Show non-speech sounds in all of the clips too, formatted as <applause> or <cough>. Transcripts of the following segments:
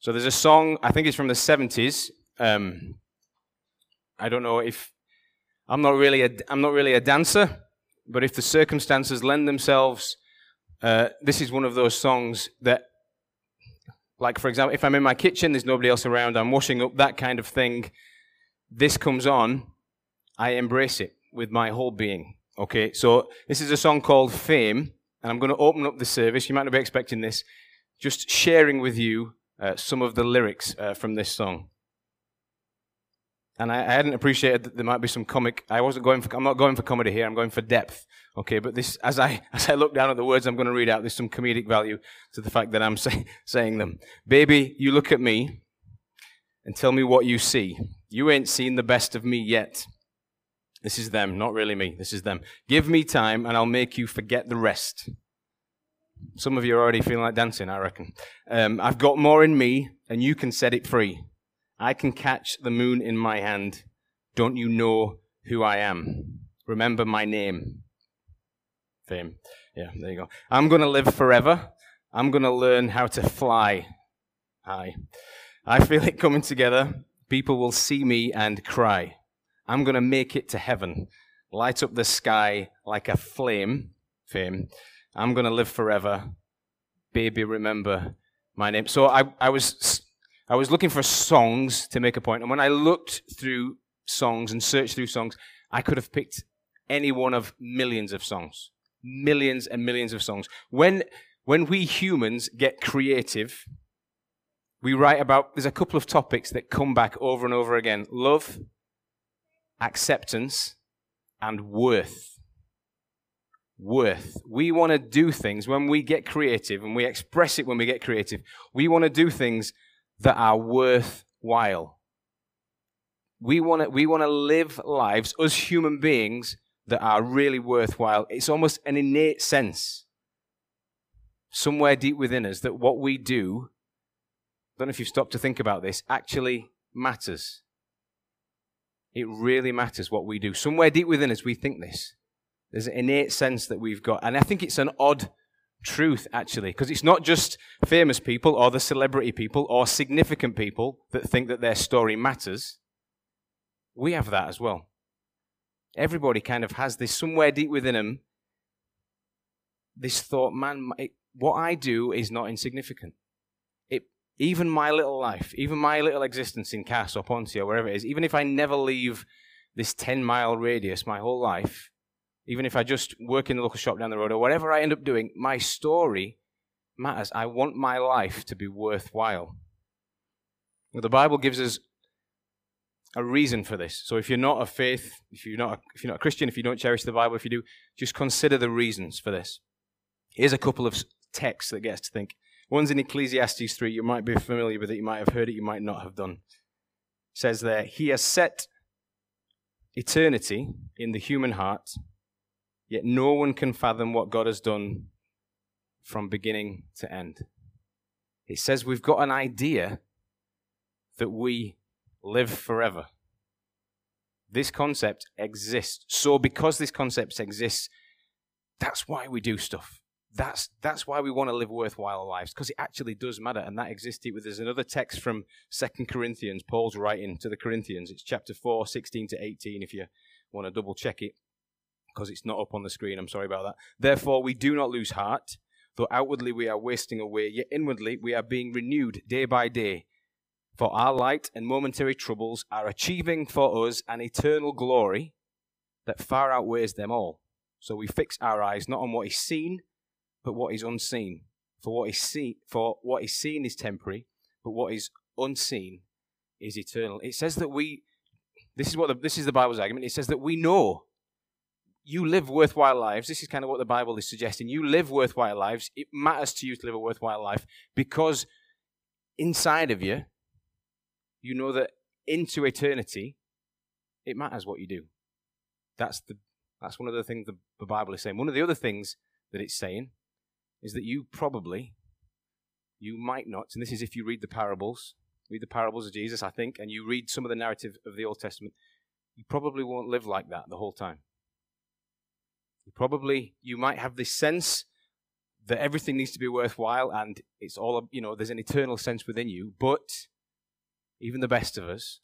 So there's a song, I think it's from the 70s. Um, I don't know if I'm not really a, I'm not really a dancer, but if the circumstances lend themselves, uh, this is one of those songs that, like for example, if I'm in my kitchen, there's nobody else around, I'm washing up, that kind of thing. This comes on, I embrace it with my whole being. Okay, so this is a song called Fame, and I'm going to open up the service. You might not be expecting this, just sharing with you uh, some of the lyrics uh, from this song. And I, hadn't appreciated that there might be some comic. I wasn't going for. I'm not going for comedy here. I'm going for depth. Okay, but this, as I <laughs> as I look down at the words I'm going to read out, there's some comedic value to the fact that I'm <laughs> say, saying them. Baby, you look at me and tell me what you see. You ain't seen the best of me yet. This is them, not really me. This is them. Give me time and I'll make you forget the rest. Some of you are already feeling like dancing, I reckon. Um, I've got more in me and you can set it free. I can catch the moon in my hand. Don't you know who I am? Remember my name. Fame. Yeah, there you go. I'm going to live forever. I'm going to learn how to fly. Hi. I feel it coming together. People will see me and cry. I'm going to make it to heaven, light up the sky like a flame, fame. I'm going to live forever. Baby, remember my name. So I, I, was, I was looking for songs to make a point. and when I looked through songs and searched through songs, I could have picked any one of millions of songs. Millions and millions of songs. When, when we humans get creative, we write about, there's a couple of topics that come back over and over again love, acceptance, and worth. Worth. We want to do things when we get creative, and we express it when we get creative. We want to do things that are worthwhile. We want to, we want to live lives as human beings that are really worthwhile. It's almost an innate sense somewhere deep within us that what we do, I don't know if you've stopped to think about this, actually matters. It really matters what we do. Somewhere deep within us, we think this. There's an innate sense that we've got. And I think it's an odd truth, actually, because it's not just famous people or the celebrity people or significant people that think that their story matters. We have that as well. Everybody kind of has this somewhere deep within them, this thought, man, it, what I do is not insignificant It, even my little life, even my little existence in Cass or Ponty or wherever it is, even if I never leave this 10 mile radius my whole life, even if I just work in the local shop down the road or whatever I end up doing, my story matters. I want my life to be worthwhile. The Bible gives us a reason for this. So if you're not a faith, if you're not a, if you're not a Christian, if you don't cherish the Bible, if you do, just consider the reasons for this. Here's a couple of texts that gets to think. One's in Ecclesiastes 3. You might be familiar with it. You might have heard it. You might not have done. It says there, He has set eternity in the human heart, yet no one can fathom what God has done from beginning to end. He says we've got an idea that we live forever. This concept exists. So, because this concept exists, that's why we do stuff. That's, that's why we want to live worthwhile lives, because it actually does matter, and that exists. There's another text from Second Corinthians, Paul's writing to the Corinthians. It's chapter 4, 16 to 18, if you want to double check it, because it's not up on the screen. I'm sorry about that. Therefore, we do not lose heart, though outwardly we are wasting away, yet inwardly we are being renewed day by day. For our light and momentary troubles are achieving for us an eternal glory that far outweighs them all. So we fix our eyes not on what is seen, but what is unseen. For what is seen, for what is seen is temporary, but what is unseen is eternal. It says that we. This is what the, this is the Bible's argument. It says that we know you live worthwhile lives. This is kind of what the Bible is suggesting. You live worthwhile lives. It matters to you to live a worthwhile life because inside of you, you know that into eternity, it matters what you do. That's the that's one of the things the, Bible is saying. One of the other things that it's saying is that you probably, you might not, and this is if you read the parables, read the parables of Jesus, I think, and you read some of the narrative of the Old Testament, you probably won't live like that the whole time. Probably, you might have this sense that everything needs to be worthwhile and it's all, you know, there's an eternal sense within you. But even the best of us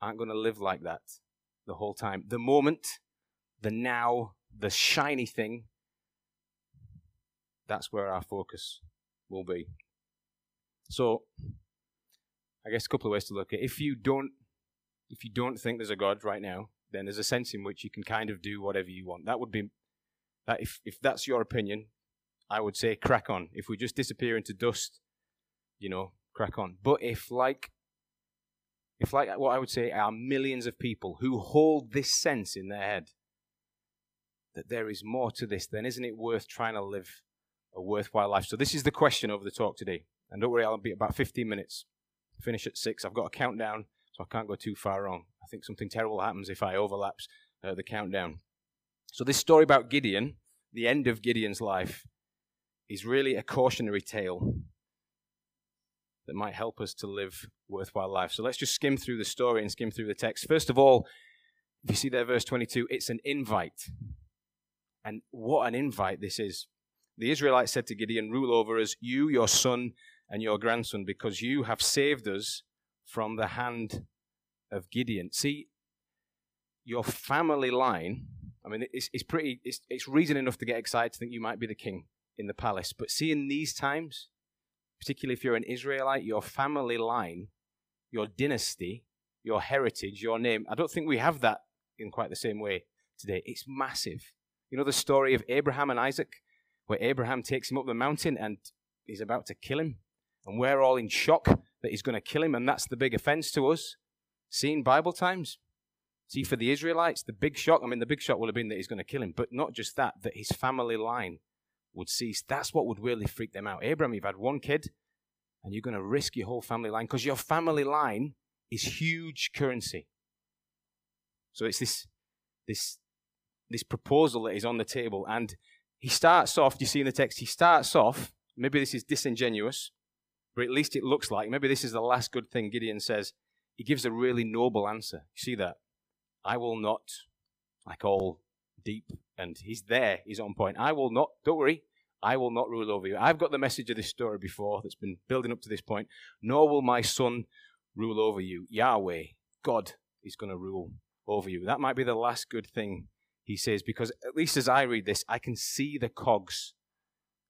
aren't going to live like that the whole time. The moment, the now, the shiny thing, that's where our focus will be. So, I guess a couple of ways to look at it. If you don't, if you don't think there's a God right now, then there's a sense in which you can kind of do whatever you want. That would be that if if that's your opinion, I would say crack on. If we just disappear into dust, you know, crack on. But if like if like what I would say are millions of people who hold this sense in their head that there is more to this, then isn't it worth trying to live a worthwhile life? So this is the question over the talk today. And don't worry, I'll be about 15 minutes. Finish at six. I've got a countdown, I can't go too far wrong. I think something terrible happens if I overlaps uh, the countdown. So this story about Gideon, the end of Gideon's life, is really a cautionary tale that might help us to live worthwhile lives. So let's just skim through the story and skim through the text. First of all, if you see there, verse 22, it's an invite. And what an invite this is. The Israelites said to Gideon, Rule over us, you, your son, and your grandson, because you have saved us from the hand of Gideon. See, your family line, I mean, it's, it's pretty, it's, it's reason enough to get excited to think you might be the king in the palace. But see, in these times, particularly if you're an Israelite, your family line, your dynasty, your heritage, your name, I don't think we have that in quite the same way today. It's massive. You know the story of Abraham and Isaac, where Abraham takes him up the mountain and he's about to kill him. And we're all in shock that he's going to kill him, and that's the big offense to us. See in Bible times? See, for the Israelites, the big shock, I mean, the big shock would have been that he's going to kill him, but not just that, that his family line would cease. That's what would really freak them out. Abraham, you've had one kid, and you're going to risk your whole family line because your family line is huge currency. So it's this, this, this proposal that is on the table, and he starts off, you see in the text, he starts off, maybe this is disingenuous, but at least it looks like, maybe this is the last good thing Gideon says. He gives a really noble answer. You see that? I will not, like all deep, and he's there, he's on point. I will not, don't worry, I will not rule over you. I've got the message of this story before that's been building up to this point. Nor will my son rule over you. Yahweh, God, is going to rule over you. That might be the last good thing he says, because at least as I read this, I can see the cogs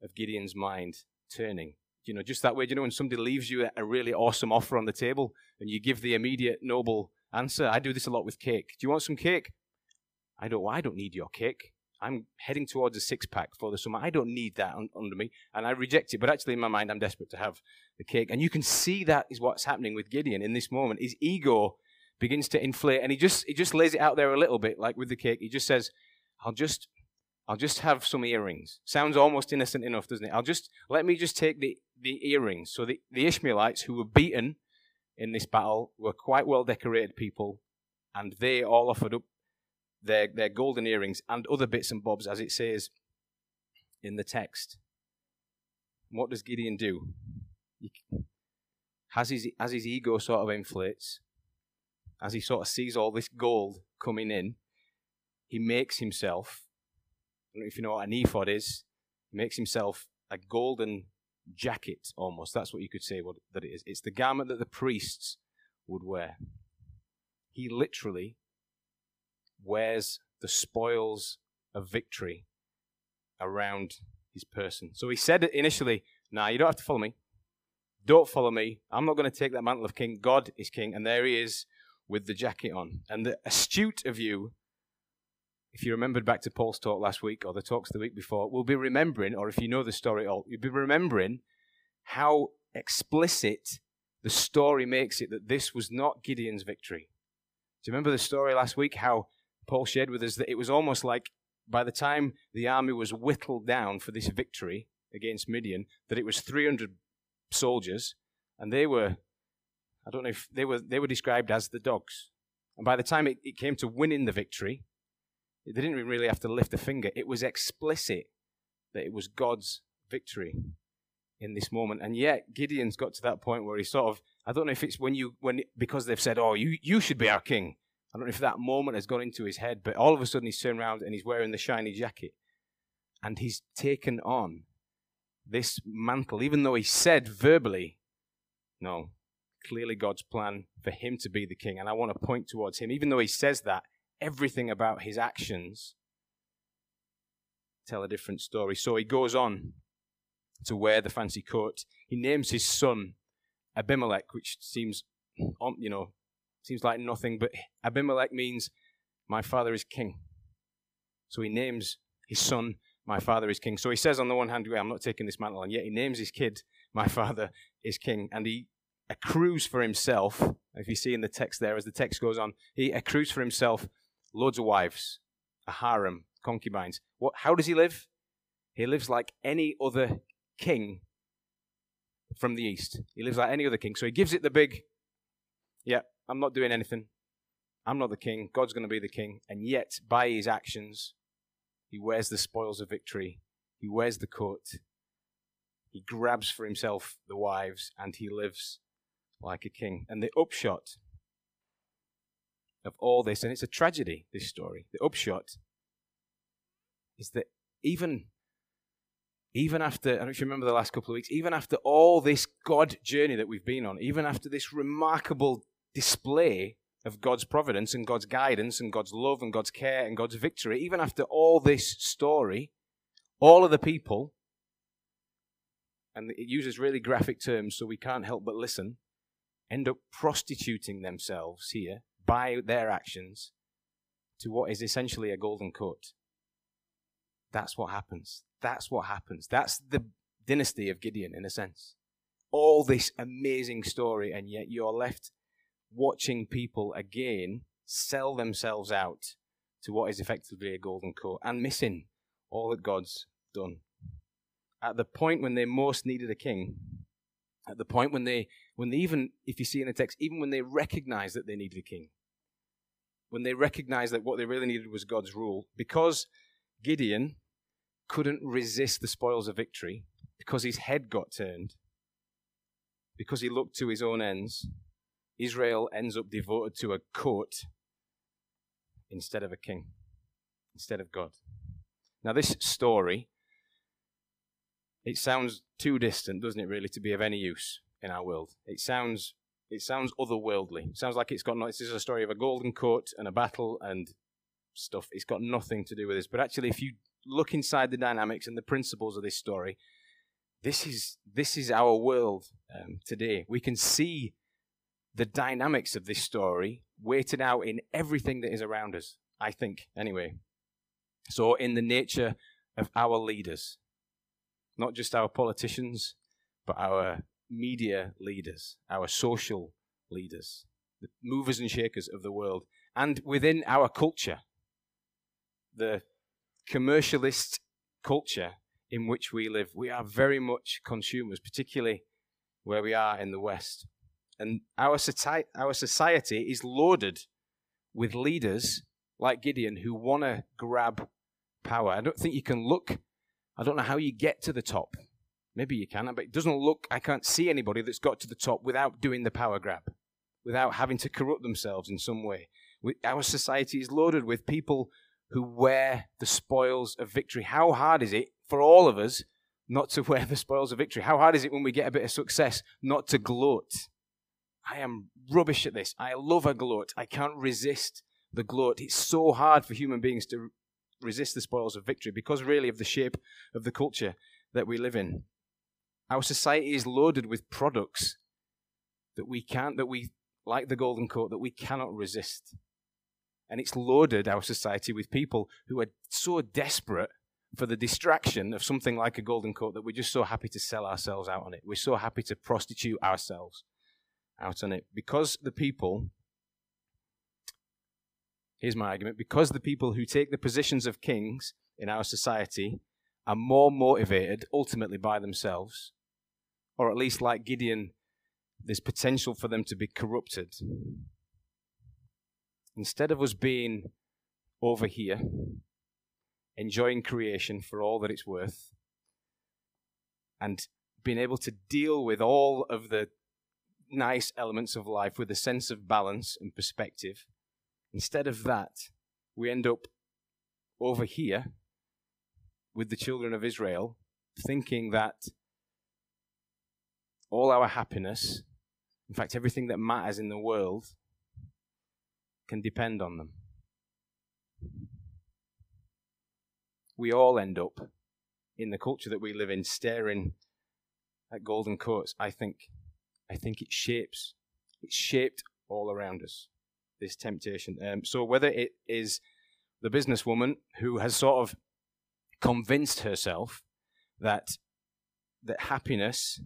of Gideon's mind turning you know, just that way. Do you know when somebody leaves you a really awesome offer on the table and you give the immediate noble answer? I do this a lot with cake. Do you want some cake? I don't. I don't need your cake. I'm heading towards a six pack for the summer. I don't need that un- under me, and I reject it. But actually, in my mind, I'm desperate to have the cake. And you can see that is what's happening with Gideon in this moment. His ego begins to inflate, and he just he just lays it out there a little bit, like with the cake. He just says, "I'll just I'll just have some earrings." Sounds almost innocent enough, doesn't it? I'll just let me just take the the earrings. So the, the Ishmaelites who were beaten in this battle were quite well decorated people, and they all offered up their, their golden earrings and other bits and bobs, as it says in the text. what does Gideon do? He, as, his, as his ego sort of inflates, as he sort of sees all this gold coming in, he makes himself, I don't know if you know what an ephod is, he makes himself a golden jacket almost. That's what you could say what, that it is. It's the garment that the priests would wear. He literally wears the spoils of victory around his person. So he said initially, Nah, you don't have to follow me. Don't follow me. I'm not going to take that mantle of king. God is king. And there he is with the jacket on. And the astute of you if you remembered back to Paul's talk last week or the talks the week before, we'll be remembering, or if you know the story at all, you'll be remembering how explicit the story makes it that this was not Gideon's victory. Do you remember the story last week? How Paul shared with us that it was almost like by the time the army was whittled down for this victory against Midian, that it was 300 soldiers, and they were, I don't know if they were, they were described as the dogs. And by the time it, it came to winning the victory, they didn't even really have to lift a finger. It was explicit that it was God's victory in this moment. And yet Gideon's got to that point where he sort of I don't know if it's when you when because they've said, "Oh, you you should be our king." I don't know if that moment has gone into his head, but all of a sudden he's turned around and he's wearing the shiny jacket. And he's taken on this mantle, even though he said verbally, no, clearly God's plan for him to be the king. And I want to point towards him. Even though he says that, everything about his actions tell a different story. So he goes on to wear the fancy coat. He names his son Abimelech, which seems, um, you know, seems like nothing, but Abimelech means my father is king. So he names his son, my father is king. So he says on the one hand, I'm not taking this mantle, and yet he names his kid, my father is king. And he accrues for himself, if you see in the text there, as the text goes on, he accrues for himself loads of wives, a harem, concubines. What, how does he live? He lives like any other king from the east. He lives like any other king. So he gives it the big, yeah, I'm not doing anything. I'm not the king. God's going to be the king. And yet, by his actions, he wears the spoils of victory. He wears the coat. He grabs for himself the wives, and he lives like a king. And the upshot of all this, and it's a tragedy, this story, the upshot is that even even after, I don't know if you remember the last couple of weeks, even after all this God journey that we've been on, even after this remarkable display of God's providence and God's guidance and God's love and God's care and God's victory, even after all this story, all of the people, and it uses really graphic terms so we can't help but listen, end up prostituting themselves here by their actions to what is essentially a golden coat. That's what happens. That's what happens. That's the dynasty of Gideon, in a sense. All this amazing story, and yet you're left watching people again sell themselves out to what is effectively a golden coat and missing all that God's done. At the point when they most needed a king, at the point when they, when they even, if you see in the text, even when they recognized that they needed a king, when they recognized that what they really needed was God's rule, because Gideon couldn't resist the spoils of victory, because his head got turned, because he looked to his own ends, Israel ends up devoted to a court instead of a king, instead of God. Now, this story, it sounds too distant, doesn't it, really, to be of any use in our world? It sounds, it sounds otherworldly. It sounds like it's got no, this is a story of a golden court and a battle and stuff. It's got nothing to do with this. But actually, if you look inside the dynamics and the principles of this story, this is this is our world um, today. We can see the dynamics of this story weighted out in everything that is around us, I think, anyway. So, in the nature of our leaders, not just our politicians, but our media leaders, our social leaders, the movers and shakers of the world, and within our culture, the commercialist culture in which we live. We are very much consumers, particularly where we are in the West. And our society, our society is loaded with leaders like Gideon who want to grab power. I don't think you can look, I don't know how you get to the top. Maybe you can, but it doesn't look, I can't see anybody that's got to the top without doing the power grab, without having to corrupt themselves in some way. Our society is loaded with people who wear the spoils of victory. How hard is it for all of us not to <laughs> wear the spoils of victory? How hard is it when we get a bit of success not to gloat? I am rubbish at this. I love a gloat. I can't resist the gloat. It's so hard for human beings to resist the spoils of victory because, really, of the shape of the culture that we live in. Our society is loaded with products that we can't, that we, like the golden coat, that we cannot resist. And it's loaded our society with people who are so desperate for the distraction of something like a golden coat that we're just so happy to sell ourselves out on it. We're so happy to prostitute ourselves out on it. Because the people, here's my argument, because the people who take the positions of kings in our society are more motivated ultimately by themselves, or at least like Gideon, there's potential for them to be corrupted. Instead of us being over here, enjoying creation for all that it's worth, and being able to deal with all of the nice elements of life with a sense of balance and perspective. Instead of that, we end up over here with the children of Israel, thinking that all our happiness, in fact, everything that matters in the world, can depend on them. We all end up in the culture that we live in staring at golden coats. I think, I think it shapes, it's shaped all around us. This temptation. Um, so whether it is the businesswoman who has sort of convinced herself that that happiness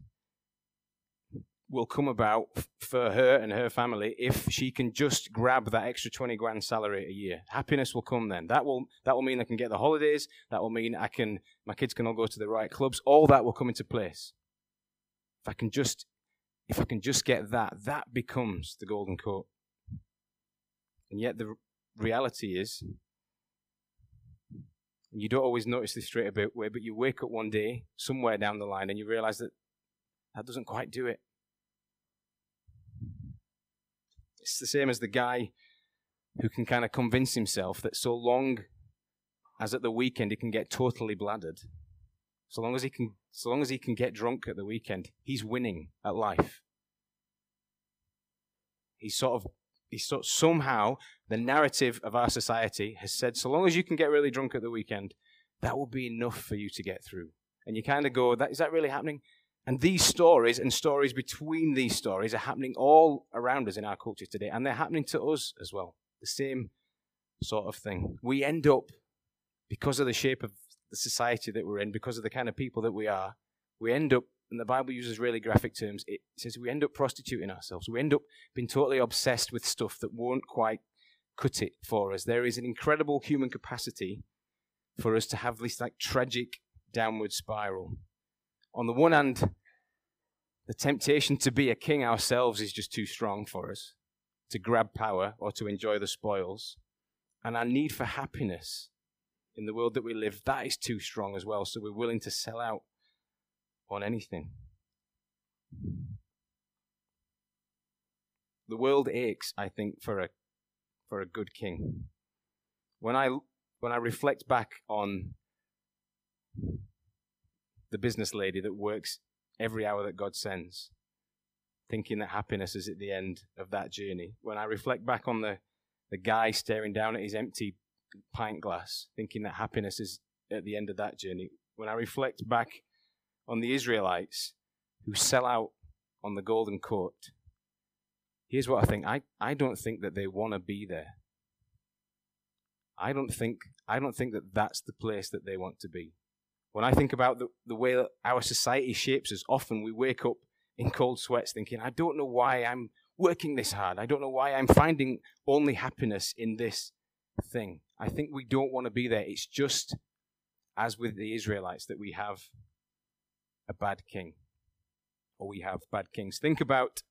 will come about for her and her family if she can just grab that extra 20 grand salary a year. Happiness will come then. That will that will mean I can get the holidays, that will mean I can my kids can all go to the right clubs. All that will come into place. If I can just if I can just get that, that becomes the golden coat. And yet the reality is and you don't always notice this straight away, but you wake up one day somewhere down the line and you realize that that doesn't quite do it. It's the same as the guy who can kind of convince himself that so long as at the weekend he can get totally bladdered, so long as he can, so long as he can get drunk at the weekend, he's winning at life. He's sort of, sort of somehow the narrative of our society has said, so long as you can get really drunk at the weekend, that will be enough for you to get through. And you kind of go, that, is that really happening? And these stories and stories between these stories are happening all around us in our culture today, and they're happening to us as well. The same sort of thing. We end up, because of the shape of the society that we're in, because of the kind of people that we are, we end up, and the Bible uses really graphic terms, it says we end up prostituting ourselves. We end up being totally obsessed with stuff that won't quite cut it for us. There is an incredible human capacity for us to have this like tragic downward spiral on the one hand, the temptation to be a king ourselves is just too strong for us, to grab power or to enjoy the spoils. And our need for happiness in the world that we live, that is too strong as well. So we're willing to sell out on anything. The world aches, I think, for a, for a good king. When I, when I reflect back on the business lady that works every hour that God sends, thinking that happiness is at the end of that journey. When I reflect back on the, the guy staring down at his empty pint glass, thinking that happiness is at the end of that journey. When I reflect back on the Israelites who sell out on the golden court, here's what I think. I, I don't think that they want to be there. I don't think I don't think that that's the place that they want to be. When I think about the, the way that our society shapes us, often we wake up in cold sweats thinking, I don't know why I'm working this hard. I don't know why I'm finding only happiness in this thing. I think we don't want to be there. It's just as with the Israelites that we have a bad king, or we have bad kings. Think about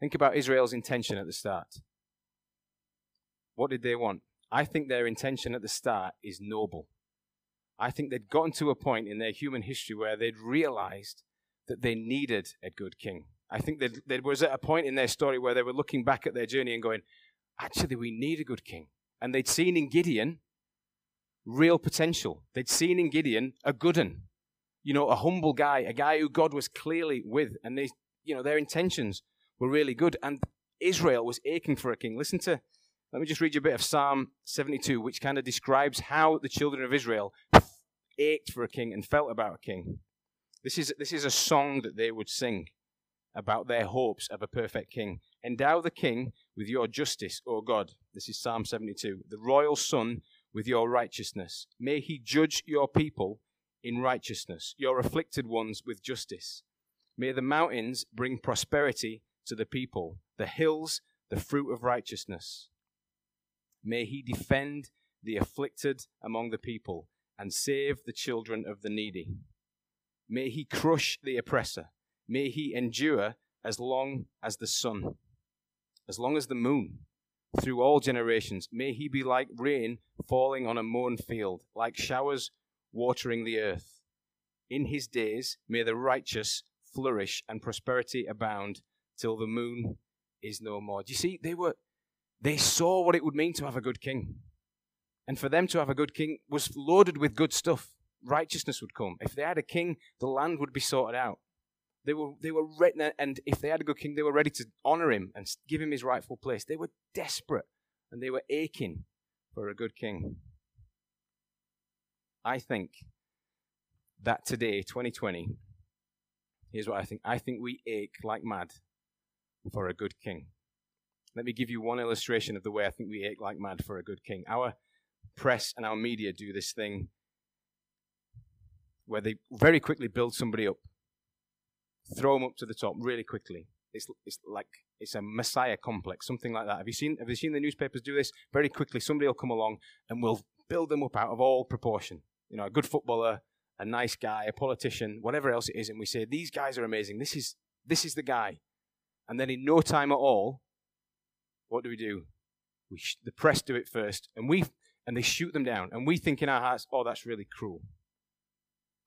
think about Israel's intention at the start. What did they want? I think their intention at the start is noble. I think they'd gotten to a point in their human history where they'd realized that they needed a good king. I think there was at a point in their story where they were looking back at their journey and going, actually, we need a good king. And they'd seen in Gideon real potential. They'd seen in Gideon a good one, you know, a humble guy, a guy who God was clearly with. And they, you know, their intentions were really good. And Israel was aching for a king. Listen to let me just read you a bit of Psalm 72, which kind of describes how the children of Israel ached for a king and felt about a king. This is, this is a song that they would sing about their hopes of a perfect king. Endow the king with your justice, O God. This is Psalm 72. The royal son with your righteousness. May he judge your people in righteousness, your afflicted ones with justice. May the mountains bring prosperity to the people, the hills the fruit of righteousness. May he defend the afflicted among the people and save the children of the needy. May he crush the oppressor. May he endure as long as the sun, as long as the moon, through all generations. May he be like rain falling on a mown field, like showers watering the earth. In his days may the righteous flourish and prosperity abound till the moon is no more. Do you see? They were they saw what it would mean to have a good king. And for them to have a good king was loaded with good stuff. Righteousness would come. If they had a king, the land would be sorted out. They were, they were ready, and if they had a good king, they were ready to honor him and give him his rightful place. They were desperate and they were aching for a good king. I think that today, 2020, here's what I think. I think we ache like mad for a good king. Let me give you one illustration of the way I think we ache like mad for a good king. Our press and our media do this thing where they very quickly build somebody up throw them up to the top really quickly. It's, it's like it's a messiah complex, something like that. Have you seen Have you seen the newspapers do this? Very quickly, somebody will come along and will build them up out of all proportion. You know, a good footballer, a nice guy, a politician, whatever else it is, and we say these guys are amazing. This is this is the guy, and then in no time at all, what do we do? We sh- the press do it first, and we and they shoot them down, and we think in our hearts, oh, that's really cruel.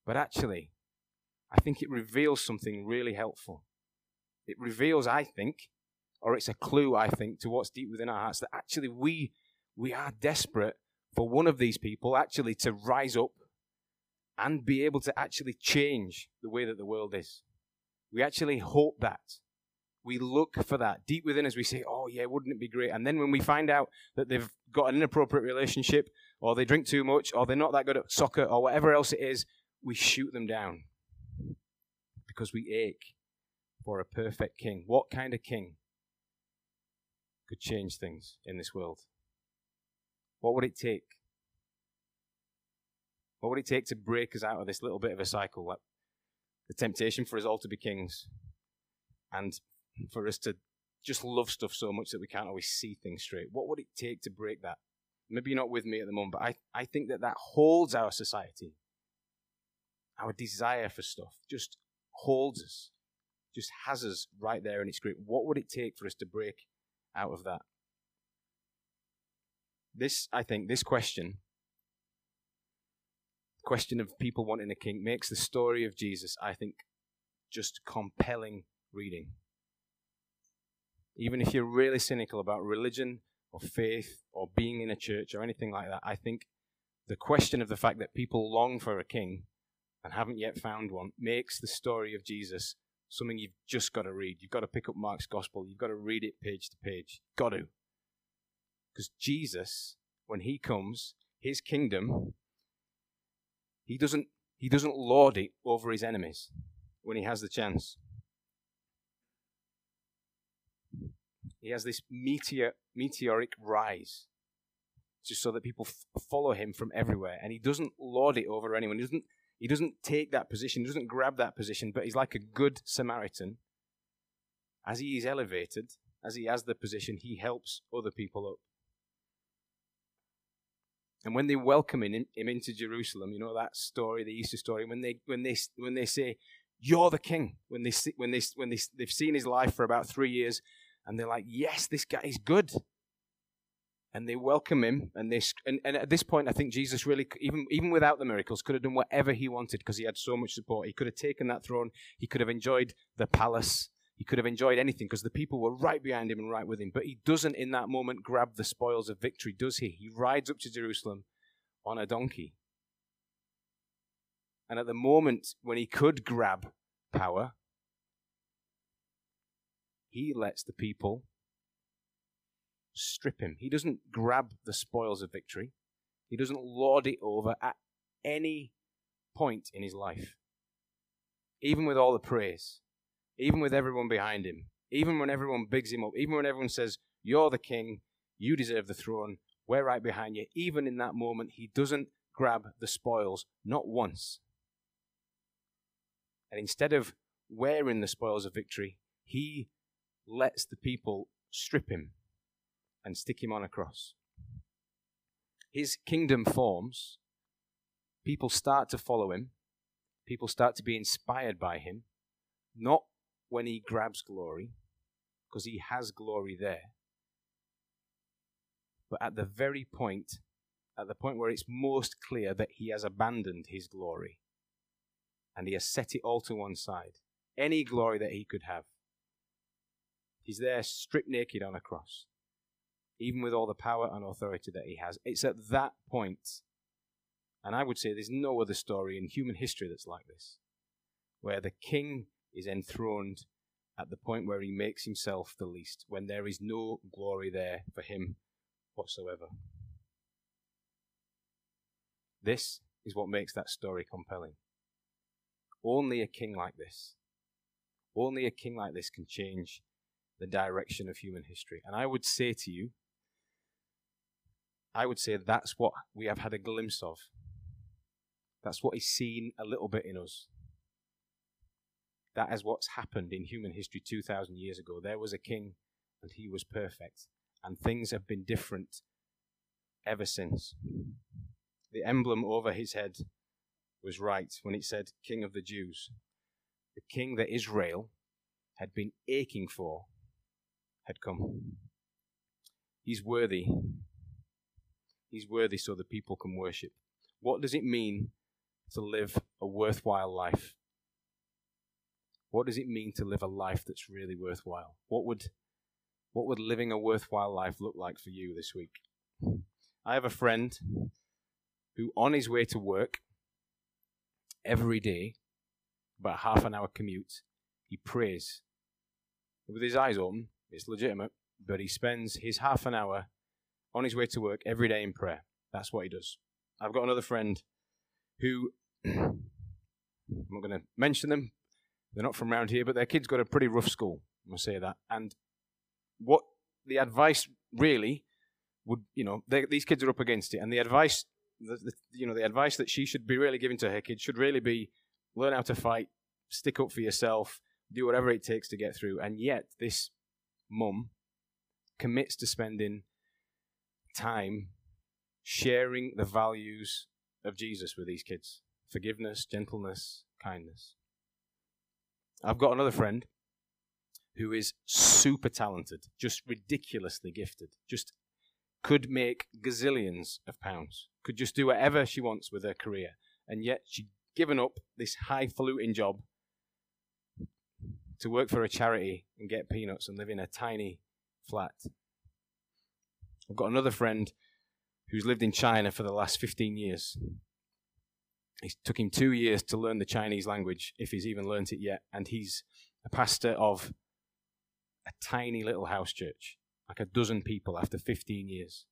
But actually, I think it reveals something really helpful. It reveals, I think, or it's a clue, I think, to what's deep within our hearts that actually we we are desperate for one of these people actually to rise up and be able to actually change the way that the world is. We actually hope that. We look for that deep within us. We say, "Oh yeah, wouldn't it be great?" And then when we find out that they've got an inappropriate relationship, or they drink too much, or they're not that good at soccer, or whatever else it is, we shoot them down because we ache for a perfect king. What kind of king could change things in this world? What would it take? What would it take to break us out of this little bit of a cycle? Like the temptation for us all to be kings and for us to just love stuff so much that we can't always see things straight. What would it take to break that? Maybe you're not with me at the moment, but I, I think that that holds our society. Our desire for stuff just holds us, just has us right there in its grip. What would it take for us to break out of that? This, I think, this question, question of people wanting a king, makes the story of Jesus, I think, just compelling reading. Even if you're really cynical about religion or faith or being in a church or anything like that, I think the question of the fact that people long for a king and haven't yet found one makes the story of Jesus something you've just got to read. You've got to pick up Mark's gospel. You've got to read it page to page. Got to. Because Jesus, when he comes, his kingdom, he doesn't he doesn't lord it over his enemies when he has the chance. He has this meteor, meteoric rise just so that people f- follow him from everywhere. And he doesn't lord it over anyone. He doesn't he doesn't take that position, he doesn't grab that position, but he's like a good Samaritan. As he is elevated, as he has the position, he helps other people up. And when they welcome him, him into Jerusalem, you know that story, the Easter story, when they when they when they say, "You're the King," when they when they when they they've seen his life for about three years, and they're like, "Yes, this guy is good." And they welcome him and they and, and, at this point i think jesus really even even without the miracles could have done whatever he wanted because he had so much support. He could have taken that throne. He could have enjoyed the palace. He could have enjoyed anything because the people were right behind him and right with him. But he doesn't in that moment grab the spoils of victory does he? He rides up to jerusalem on a donkey. And at the moment when he could grab power he lets the people strip him. He doesn't grab the spoils of victory. He doesn't lord it over at any point in his life. Even with all the praise, even with everyone behind him, even when everyone bigs him up, even when everyone says, You're the king, you deserve the throne, we're right behind you. Even in that moment, he doesn't grab the spoils, not once. And instead of wearing the spoils of victory, he lets the people strip him and stick him on a cross. His kingdom forms, people start to follow him, people start to be inspired by him, not when he grabs glory, because he has glory there, but at the very point, at the point where it's most clear that he has abandoned his glory and he has set it all to one side. Any glory that he could have. He's there stripped naked on a cross even with all the power and authority that he has. It's at that point, and I would say there's no other story in human history that's like this, where the king is enthroned at the point where he makes himself the least, when there is no glory there for him whatsoever. This is what makes that story compelling. Only a king like this, only a king like this can change the direction of human history. And I would say to you, I would say that's what we have had a glimpse of. That's what is seen a little bit in us. That is what's happened in human history 2,000 years ago. There was a king, and he was perfect. And things have been different ever since. The emblem over his head was right when it said King of the Jews. The king that Israel had been aching for had come. He's worthy. He's worthy so the people can worship. What does it mean to live a worthwhile life? What does it mean to live a life that's really worthwhile? What would what would living a worthwhile life look like for you this week? I have a friend who on his way to work every day, about half an hour commute, he prays with his eyes open. It's legitimate, but he spends his half an hour on his way to work every day in prayer. That's what he does. I've got another friend who <clears throat> I'm not going to mention them, they're not from around here, but their kids got a pretty rough school. I'm going to say that. And what the advice really would, you know, these kids are up against it, and the advice, the, the, you know, the advice that she should be really giving to her kids should really be learn how to fight, stick up for yourself, do whatever it takes to get through. And yet, this mum commits to spending time sharing the values of Jesus with these kids forgiveness, gentleness, kindness. I've got another friend who is super talented, just ridiculously gifted, just could make gazillions of pounds, could just do whatever she wants with her career, and yet she'd given up this highfalutin job to work for a charity and get peanuts and live in a tiny flat. I've got another friend who's lived in China for the last 15 years. It took him two years to learn the Chinese language, if he's even learnt it yet. And he's a pastor of a tiny little house church, like a dozen people after 15 years.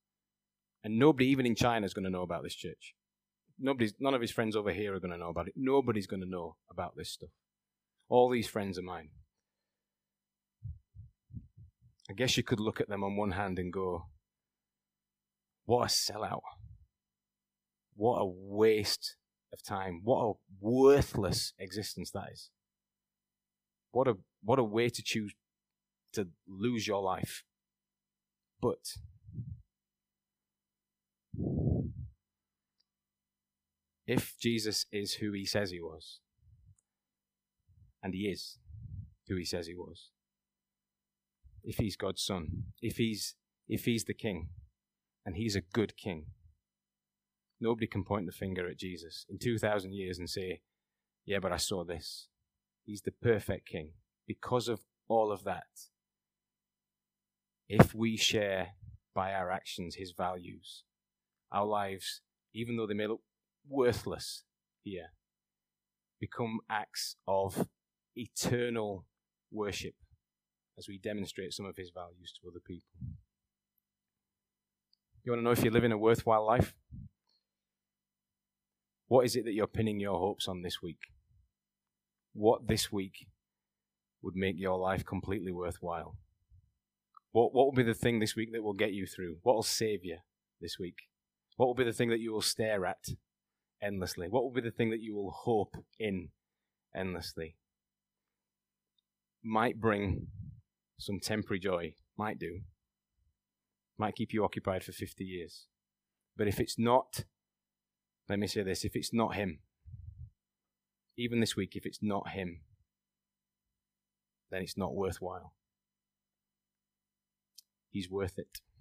And nobody, even in China, is going to know about this church. Nobody's, none of his friends over here are going to know about it. Nobody's going to know about this stuff. All these friends are mine. I guess you could look at them on one hand and go, what a sellout. What a waste of time. What a worthless existence that is. What a what a way to choose to lose your life. But if Jesus is who he says he was, and he is who he says he was, if he's God's son, if he's if he's the king, and he's a good king, Nobody can point the finger at Jesus in 2,000 years and say, Yeah, but I saw this. He's the perfect king. Because of all of that, if we share by our actions his values, our lives, even though they may look worthless here, become acts of eternal worship as we demonstrate some of his values to other people. You want to know if you're living a worthwhile life? What is it that you're pinning your hopes on this week? What this week would make your life completely worthwhile? What, what will be the thing this week that will get you through? What will save you this week? What will be the thing that you will stare at endlessly? What will be the thing that you will hope in endlessly? Might bring some temporary joy, might do, might keep you occupied for 50 years. But if it's not let me say this if it's not Him, even this week, if it's not Him, then it's not worthwhile. He's worth it.